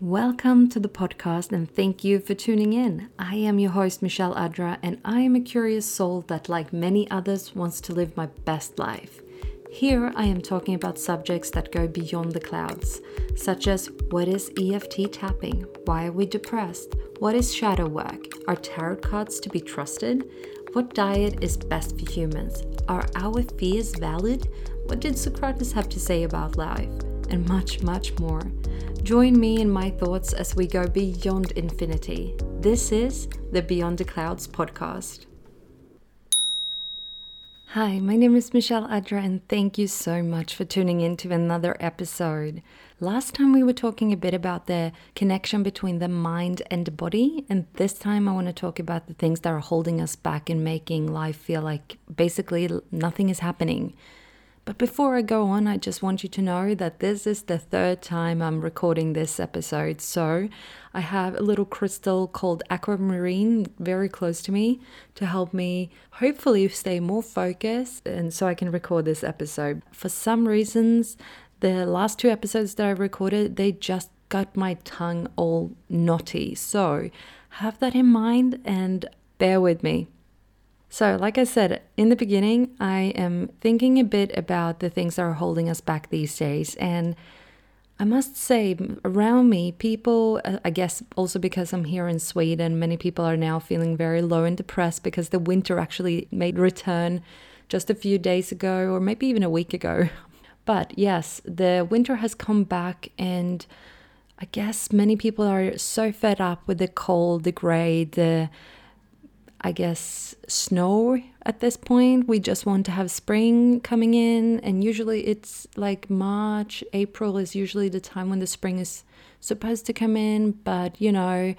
Welcome to the podcast and thank you for tuning in. I am your host, Michelle Adra, and I am a curious soul that, like many others, wants to live my best life. Here I am talking about subjects that go beyond the clouds, such as what is EFT tapping? Why are we depressed? What is shadow work? Are tarot cards to be trusted? What diet is best for humans? Are our fears valid? What did Socrates have to say about life? And much, much more. Join me in my thoughts as we go beyond infinity. This is the Beyond the Clouds podcast. Hi, my name is Michelle Adra, and thank you so much for tuning in to another episode. Last time we were talking a bit about the connection between the mind and the body, and this time I want to talk about the things that are holding us back and making life feel like basically nothing is happening. But before I go on, I just want you to know that this is the third time I'm recording this episode. So I have a little crystal called aquamarine very close to me to help me hopefully stay more focused and so I can record this episode. For some reasons, the last two episodes that I recorded, they just got my tongue all knotty. So have that in mind and bear with me. So, like I said in the beginning, I am thinking a bit about the things that are holding us back these days. And I must say, around me, people, uh, I guess also because I'm here in Sweden, many people are now feeling very low and depressed because the winter actually made return just a few days ago, or maybe even a week ago. But yes, the winter has come back, and I guess many people are so fed up with the cold, the gray, the I guess, snow at this point. We just want to have spring coming in, and usually it's like March, April is usually the time when the spring is supposed to come in, but you know,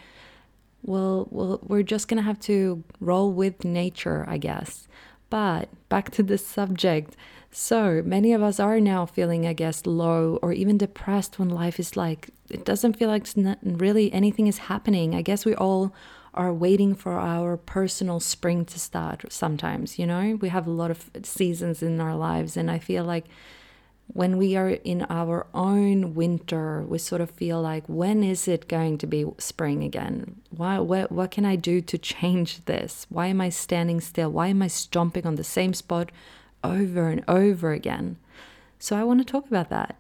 well, well we're just gonna have to roll with nature, I guess. But back to the subject. So many of us are now feeling, I guess, low or even depressed when life is like, it doesn't feel like really anything is happening. I guess we all are waiting for our personal spring to start sometimes, you know? We have a lot of seasons in our lives, and I feel like when we are in our own winter, we sort of feel like, when is it going to be spring again? Why, what, what can I do to change this? Why am I standing still? Why am I stomping on the same spot over and over again? So I want to talk about that.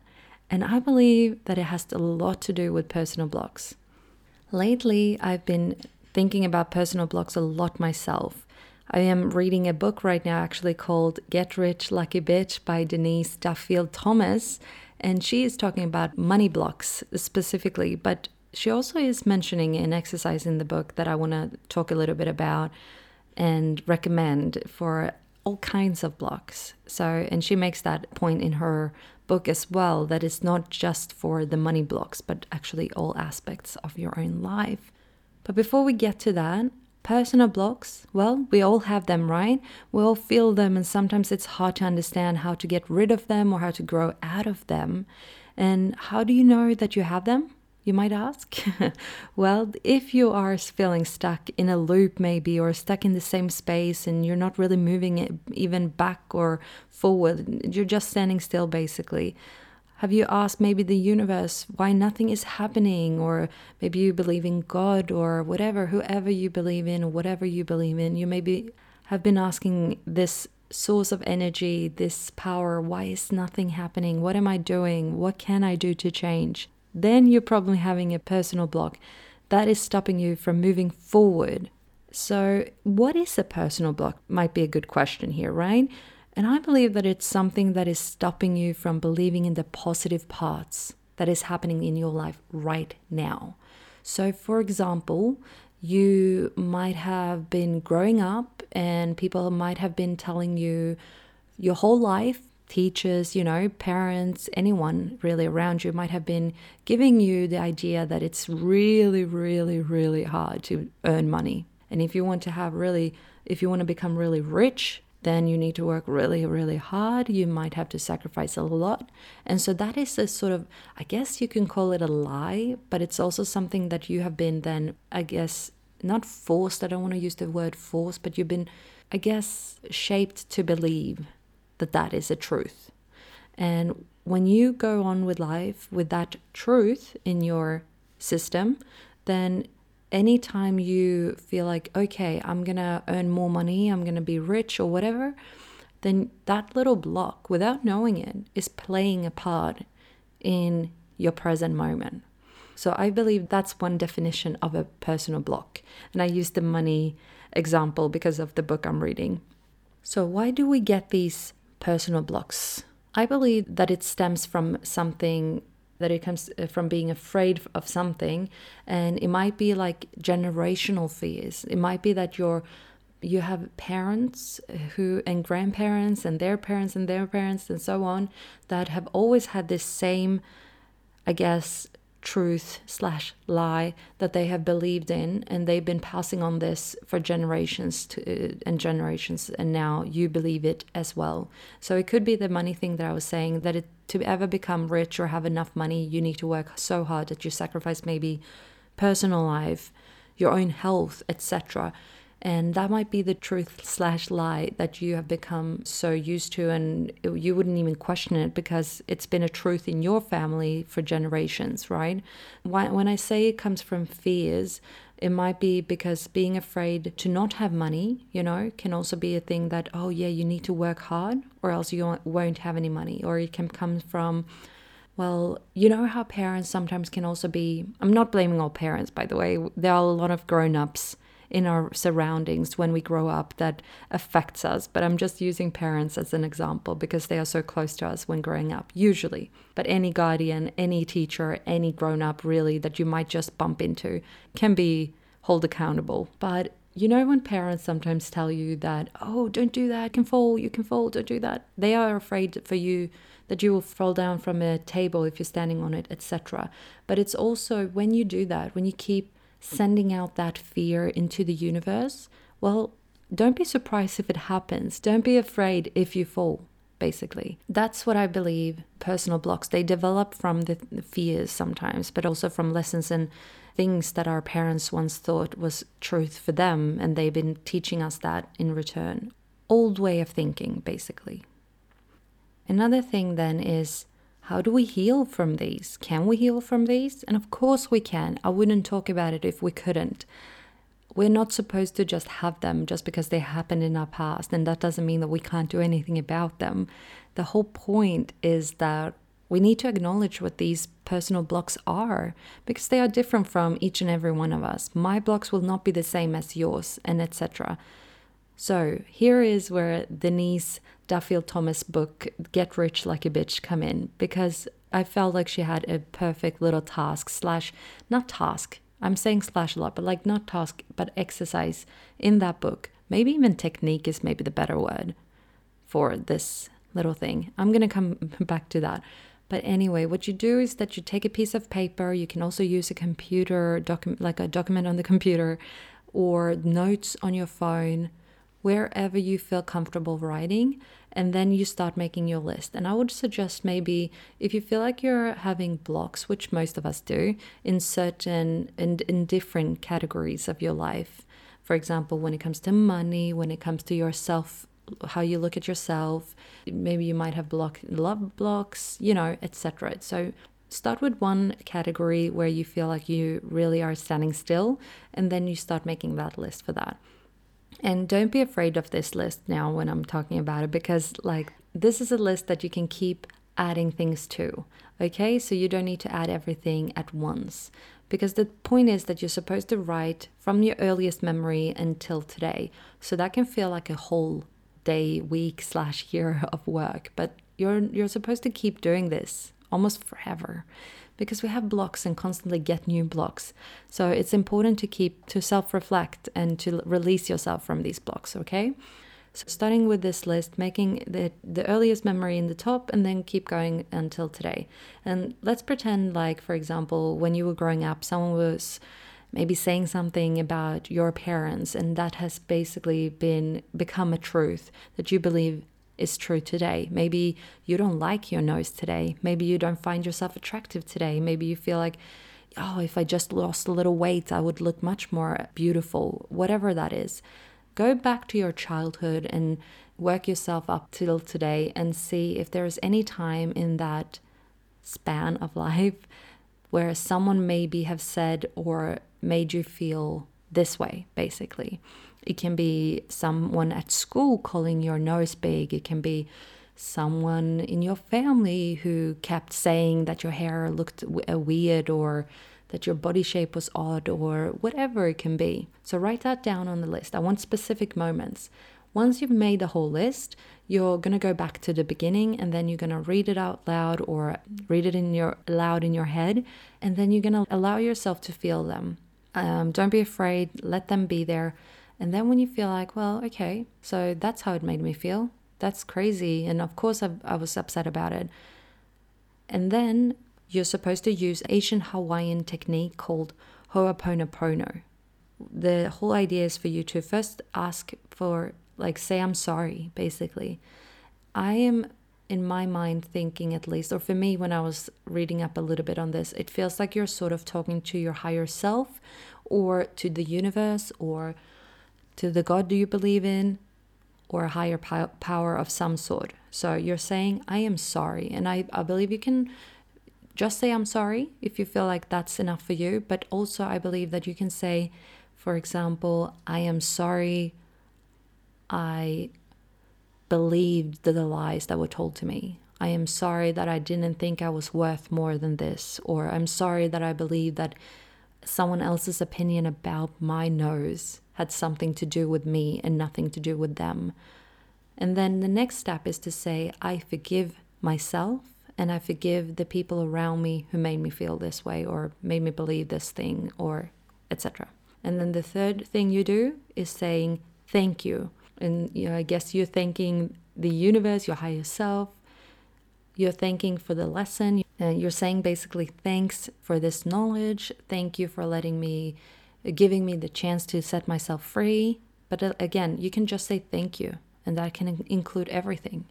And I believe that it has a lot to do with personal blocks. Lately, I've been thinking about personal blocks a lot myself. I am reading a book right now actually called Get Rich Lucky Bitch by Denise Duffield Thomas, and she is talking about money blocks specifically, but she also is mentioning an exercise in the book that I want to talk a little bit about and recommend for all kinds of blocks. So, and she makes that point in her book as well that it's not just for the money blocks, but actually all aspects of your own life. But before we get to that, personal blocks, well, we all have them, right? We all feel them, and sometimes it's hard to understand how to get rid of them or how to grow out of them. And how do you know that you have them? You might ask. well, if you are feeling stuck in a loop, maybe, or stuck in the same space and you're not really moving it even back or forward, you're just standing still basically. Have you asked maybe the universe why nothing is happening? Or maybe you believe in God or whatever, whoever you believe in, or whatever you believe in. You maybe have been asking this source of energy, this power, why is nothing happening? What am I doing? What can I do to change? Then you're probably having a personal block that is stopping you from moving forward. So, what is a personal block? Might be a good question here, right? And I believe that it's something that is stopping you from believing in the positive parts that is happening in your life right now. So, for example, you might have been growing up and people might have been telling you your whole life teachers, you know, parents, anyone really around you might have been giving you the idea that it's really, really, really hard to earn money. And if you want to have really, if you want to become really rich, then you need to work really, really hard. You might have to sacrifice a lot. And so that is a sort of, I guess you can call it a lie, but it's also something that you have been then, I guess, not forced. I don't want to use the word forced, but you've been, I guess, shaped to believe that that is a truth. And when you go on with life with that truth in your system, then anytime you feel like, okay, I'm gonna earn more money, I'm gonna be rich or whatever, then that little block, without knowing it, is playing a part in your present moment. So I believe that's one definition of a personal block. And I use the money example because of the book I'm reading. So, why do we get these personal blocks? I believe that it stems from something that it comes uh, from being afraid of something. And it might be like generational fears. It might be that you're you have parents who and grandparents and their parents and their parents and so on that have always had this same i guess truth slash lie that they have believed in and they've been passing on this for generations to, and generations and now you believe it as well. So it could be the money thing that i was saying that it, to ever become rich or have enough money you need to work so hard that you sacrifice maybe personal life your own health etc and that might be the truth slash lie that you have become so used to and you wouldn't even question it because it's been a truth in your family for generations right when i say it comes from fears it might be because being afraid to not have money you know can also be a thing that oh yeah you need to work hard or else you won't have any money or it can come from well, you know how parents sometimes can also be. I'm not blaming all parents, by the way. There are a lot of grown ups in our surroundings when we grow up that affects us. But I'm just using parents as an example because they are so close to us when growing up, usually. But any guardian, any teacher, any grown up really that you might just bump into can be held accountable. But you know when parents sometimes tell you that, oh, don't do that, can fall, you can fall, don't do that. They are afraid for you that you will fall down from a table if you're standing on it, etc. But it's also when you do that, when you keep sending out that fear into the universe, well, don't be surprised if it happens. Don't be afraid if you fall, basically. That's what I believe personal blocks they develop from the fears sometimes, but also from lessons and things that our parents once thought was truth for them and they've been teaching us that in return. Old way of thinking, basically. Another thing then is how do we heal from these? Can we heal from these? And of course we can. I wouldn't talk about it if we couldn't. We're not supposed to just have them just because they happened in our past, and that doesn't mean that we can't do anything about them. The whole point is that we need to acknowledge what these personal blocks are because they are different from each and every one of us. My blocks will not be the same as yours, and etc. So here is where Denise Duffield Thomas book Get Rich Lucky Bitch come in because I felt like she had a perfect little task slash not task. I'm saying slash a lot, but like not task, but exercise in that book. Maybe even technique is maybe the better word for this little thing. I'm gonna come back to that. But anyway, what you do is that you take a piece of paper. You can also use a computer document, like a document on the computer, or notes on your phone wherever you feel comfortable writing and then you start making your list. And i would suggest maybe if you feel like you're having blocks which most of us do in certain in, in different categories of your life. For example when it comes to money when it comes to yourself how you look at yourself maybe you might have block love blocks you know etc so start with one category where you feel like you really are standing still and then you start making that list for that and don't be afraid of this list now when I'm talking about it because, like, this is a list that you can keep adding things to. Okay, so you don't need to add everything at once because the point is that you're supposed to write from your earliest memory until today. So that can feel like a whole day, week, slash year of work, but you're you're supposed to keep doing this almost forever because we have blocks and constantly get new blocks. So it's important to keep to self-reflect and to release yourself from these blocks, okay? So starting with this list, making the the earliest memory in the top and then keep going until today. And let's pretend like for example, when you were growing up, someone was maybe saying something about your parents and that has basically been become a truth that you believe is true today. Maybe you don't like your nose today. Maybe you don't find yourself attractive today. Maybe you feel like, oh, if I just lost a little weight, I would look much more beautiful, whatever that is. Go back to your childhood and work yourself up till today and see if there is any time in that span of life where someone maybe have said or made you feel this way, basically. It can be someone at school calling your nose big. It can be someone in your family who kept saying that your hair looked uh, weird or that your body shape was odd or whatever it can be. So write that down on the list. I want specific moments. Once you've made the whole list, you're going to go back to the beginning and then you're going to read it out loud or read it in your loud in your head and then you're going to allow yourself to feel them. Um, don't be afraid, let them be there. And then when you feel like, well, okay, so that's how it made me feel. That's crazy. And of course, I, I was upset about it. And then you're supposed to use Asian Hawaiian technique called Ho'oponopono. The whole idea is for you to first ask for like say i'm sorry basically i am in my mind thinking at least or for me when i was reading up a little bit on this it feels like you're sort of talking to your higher self or to the universe or to the god do you believe in or a higher power of some sort so you're saying i am sorry and I, I believe you can just say i'm sorry if you feel like that's enough for you but also i believe that you can say for example i am sorry I believed the lies that were told to me. I am sorry that I didn't think I was worth more than this, or I'm sorry that I believed that someone else's opinion about my nose had something to do with me and nothing to do with them. And then the next step is to say, I forgive myself and I forgive the people around me who made me feel this way or made me believe this thing or etc. And then the third thing you do is saying thank you and you know, I guess you're thanking the universe, your higher self. You're thanking for the lesson. And you're saying basically, thanks for this knowledge. Thank you for letting me, giving me the chance to set myself free. But uh, again, you can just say thank you, and that can include everything.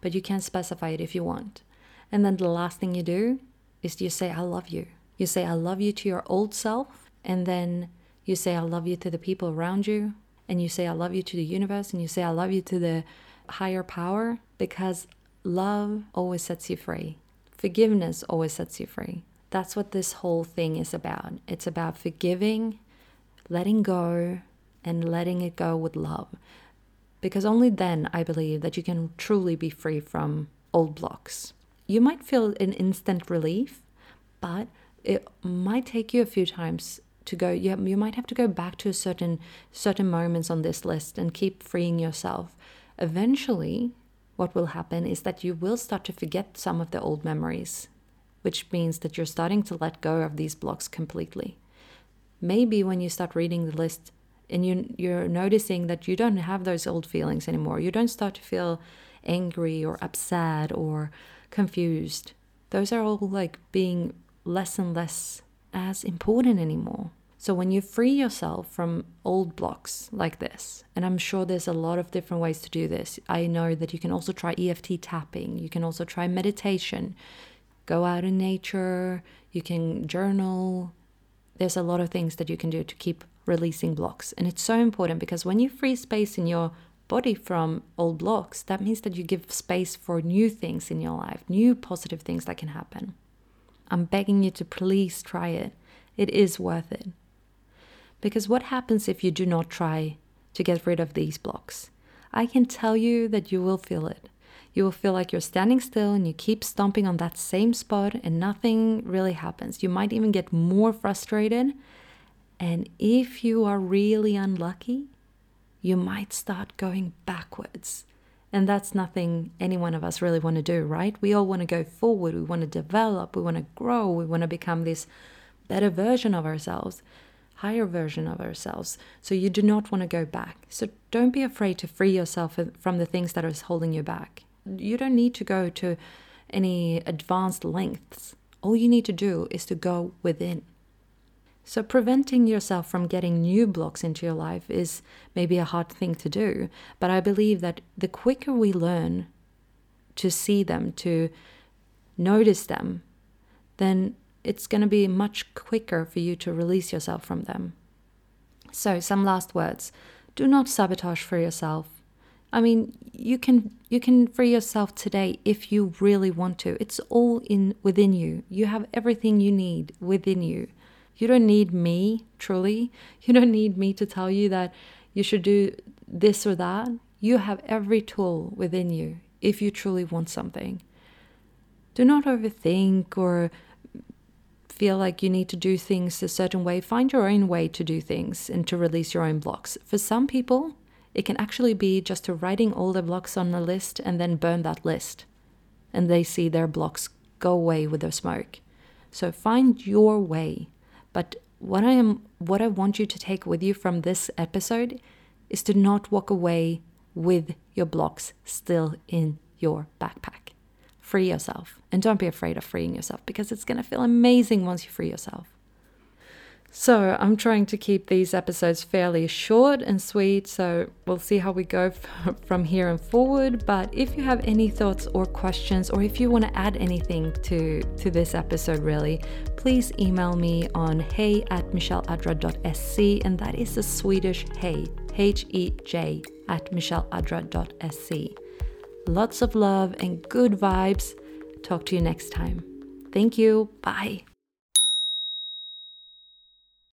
But you can specify it if you want. And then the last thing you do is you say, I love you. You say, I love you to your old self. And then you say, I love you to the people around you and you say, I love you to the universe, and you say, I love you to the higher power, because love always sets you free. Forgiveness always sets you free. That's what this whole thing is about. It's about forgiving, letting go, and letting it go with love. Because only then, I believe, that you can truly be free from old blocks. You might feel an instant relief, but it might take you a few times to go you, you might have to go back to certain certain moments on this list and keep freeing yourself eventually what will happen is that you will start to forget some of the old memories which means that you're starting to let go of these blocks completely maybe when you start reading the list and you you're noticing that you don't have those old feelings anymore you don't start to feel angry or upset or confused those are all like being less and less as important anymore so when you free yourself from old blocks like this, and I'm sure there's a lot of different ways to do this. I know that you can also try EFT tapping, you can also try meditation, go out in nature, you can journal. There's a lot of things that you can do to keep releasing blocks. And it's so important because when you free space in your body from old blocks, that means that you give space for new things in your life, new positive things that can happen. I'm begging you to please try it. It is worth it. Because what happens if you do not try to get rid of these blocks? I can tell you that you will feel it. You will feel like you're standing still and you keep stomping on that same spot and nothing really happens. You might even get more frustrated. And if you are really unlucky, you might start going backwards. And that's nothing any one of us really want to do, right? We all want to go forward. We want to develop. We want to grow. We want to become this better version of ourselves higher version of ourselves. So you do not want to go back. So don't be afraid to free yourself from the things that is holding you back. You don't need to go to any advanced lengths. All you need to do is to go within. So, preventing yourself from getting new blocks into your life is maybe a hard thing to do, but I believe that the quicker we learn to see them, to notice them, then it's going to be much quicker for you to release yourself from them. So, some last words. Do not sabotage for yourself. I mean, you can you can free yourself today if you really want to. It's all in within you. You have everything you need within you. You don't need me, truly. You don't need me to tell you that you should do this or that. You have every tool within you if you truly want something. Do not overthink or feel like you need to do things a certain way. Find your own way to do things and to release your own blocks. For some people, it can actually be just to writing all the blocks on a list and then burn that list. And they see their blocks go away with the smoke. So find your way. But what I am what I want you to take with you from this episode is to not walk away with your blocks still in your backpack. Free yourself and don't be afraid of freeing yourself because it's going to feel amazing once you free yourself. So, I'm trying to keep these episodes fairly short and sweet, so we'll see how we go from here and forward. But if you have any thoughts or questions, or if you want to add anything to, to this episode, really, please email me on hey at michelleadra.se, and that is the Swedish hey, H E J, at michelleadra.se. Lots of love and good vibes. Talk to you next time. Thank you. Bye.